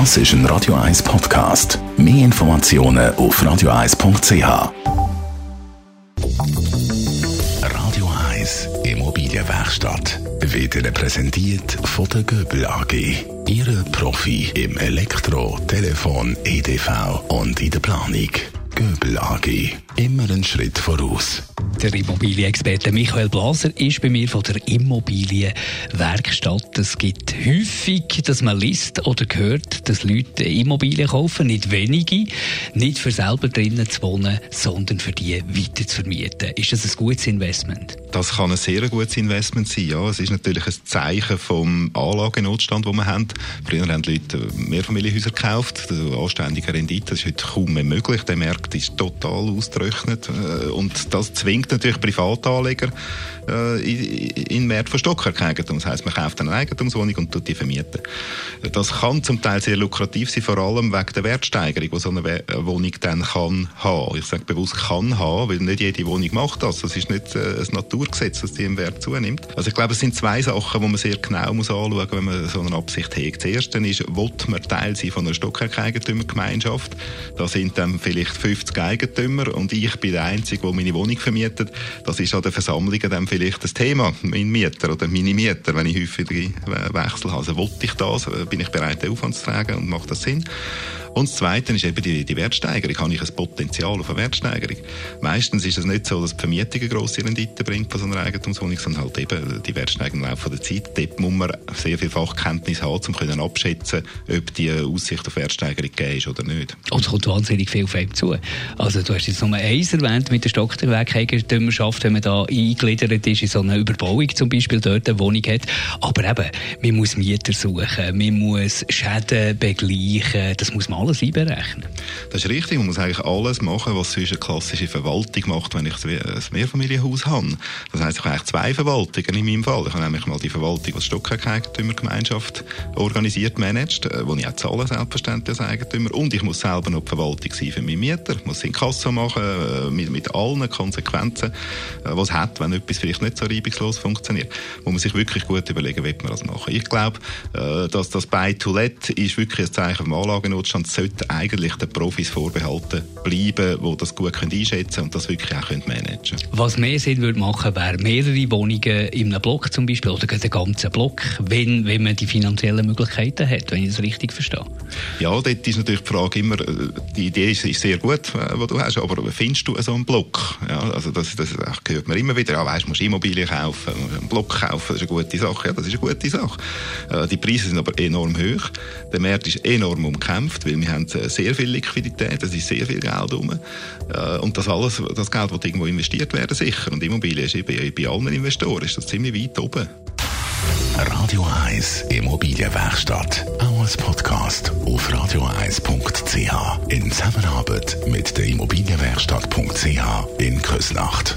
Das ist ein Radio 1 Podcast. Mehr Informationen auf radio1.ch. Radio 1 Immobilienwerkstatt wird Ihnen präsentiert von der Göbel AG. Ihre Profi im Elektro, Telefon, EDV und in der Planung. Göbel AG. Immer einen Schritt voraus. Der Immobilienexperte Michael Blaser ist bei mir von der Immobilienwerkstatt. Es gibt häufig, dass man liest oder hört, dass Leute Immobilien kaufen, nicht wenige, nicht für selber drinnen zu wohnen, sondern für die weiter zu vermieten. Ist das ein gutes Investment? Das kann ein sehr gutes Investment sein, ja. Es ist natürlich ein Zeichen vom Anlagenotstand, den wir haben. Früher haben die Leute Mehrfamilienhäuser gekauft. Anständige Rendite das ist heute kaum mehr möglich. Der Markt ist total ausgerechnet. Äh, und das zwingt natürlich Privatanleger äh, in, Wert von Stockereigentum. Das heisst, man kauft eine Eigentumswohnung und tut die vermieten. Das kann zum Teil sehr lukrativ sein, vor allem wegen der Wertsteigerung, die so eine Wohnung dann kann haben. Ich sage bewusst kann haben, weil nicht jede Wohnung macht das. Das ist nicht äh, ein Naturgesetz, dass die im Wert zunimmt. Also ich glaube, es sind zwei Sachen, die man sehr genau muss anschauen muss, wenn man so eine Absicht hegt. Das erste ist, will man Teil sein von einer Stockereigentümergemeinschaft? Da sind dann vielleicht 50 Eigentümer und ich bin der Einzige, der meine Wohnung vermietet. Das ist an den Versammlungen dann vielleicht das Thema, mein Mieter oder meine Mieter, wenn ich häufig wechsle. Also wollte ich das, bin ich bereit, den Aufwand zu tragen und macht das Sinn? Und das Zweite ist eben die, die Wertsteigerung. Habe ich ein Potenzial auf eine Wertsteigerung? Meistens ist es nicht so, dass die Vermietung eine grosse Rendite bringt von so einer Eigentumswohnung, sondern halt eben die Wertsteigerung im Laufe der Zeit. Dort muss man sehr viel Fachkenntnis haben, um können abschätzen, ob die Aussicht auf Wertsteigerung gegeben ist oder nicht. Und es kommt wahnsinnig viel auf einem zu. Also du hast jetzt nur eins erwähnt mit der Stockwerkeigentümerschaft, wenn man da eingegliedert ist in so eine Überbauung zum Beispiel, dort eine Wohnung hat. Aber eben, man muss Mieter suchen, man muss Schäden begleichen, das muss man alles einberechnen. Das ist richtig. Man muss eigentlich alles machen, was sonst eine klassische Verwaltung macht, wenn ich ein Mehrfamilienhaus habe. Das heisst, ich habe eigentlich zwei Verwaltungen in meinem Fall. Ich habe nämlich mal die Verwaltung, die die Stockwerkeigentümergemeinschaft organisiert, managt, äh, wo ich auch zahle, selbstverständlich als Eigentümer. Und ich muss selber noch die Verwaltung sein für meinen Mieter. Ich muss in Kasse machen, äh, mit, mit allen Konsequenzen, äh, was es hat, wenn etwas vielleicht nicht so reibungslos funktioniert. Wo man sich wirklich gut überlegen, wie man das machen. Ich glaube, dass das Buy-to-Let ist wirklich ein Zeichen vom Anlagennotstand sollte eigentlich den Profis vorbehalten bleiben, die das gut einschätzen können und das wirklich auch managen können. Was mehr Sinn würde machen, wäre mehrere Wohnungen in einem Block zum Beispiel oder den ganzen Block, wenn, wenn man die finanziellen Möglichkeiten hat, wenn ich das richtig verstehe. Ja, dort ist natürlich die Frage immer, äh, die Idee ist, ist sehr gut, äh, die du hast, aber findest du so einen Block? Ja, also das, das, das hört man immer wieder, ja, weißt, du musst Immobilien kaufen, einen Block kaufen, das ist eine gute Sache. Ja, das ist eine gute Sache. Äh, die Preise sind aber enorm hoch, der Markt ist enorm umkämpft, weil wir haben sehr viel Liquidität, es ist sehr viel Geld rum. Äh, und das alles, das Geld wird irgendwo investiert werden, sicher. Und Immobilien ist bei, bei allen Investoren ist das ziemlich weit oben. Radio 1 Immobilienwerkstatt. Auch als Podcast auf radio1.ch. In Zusammenarbeit mit der Immobilienwerkstatt.ch in Küsnacht.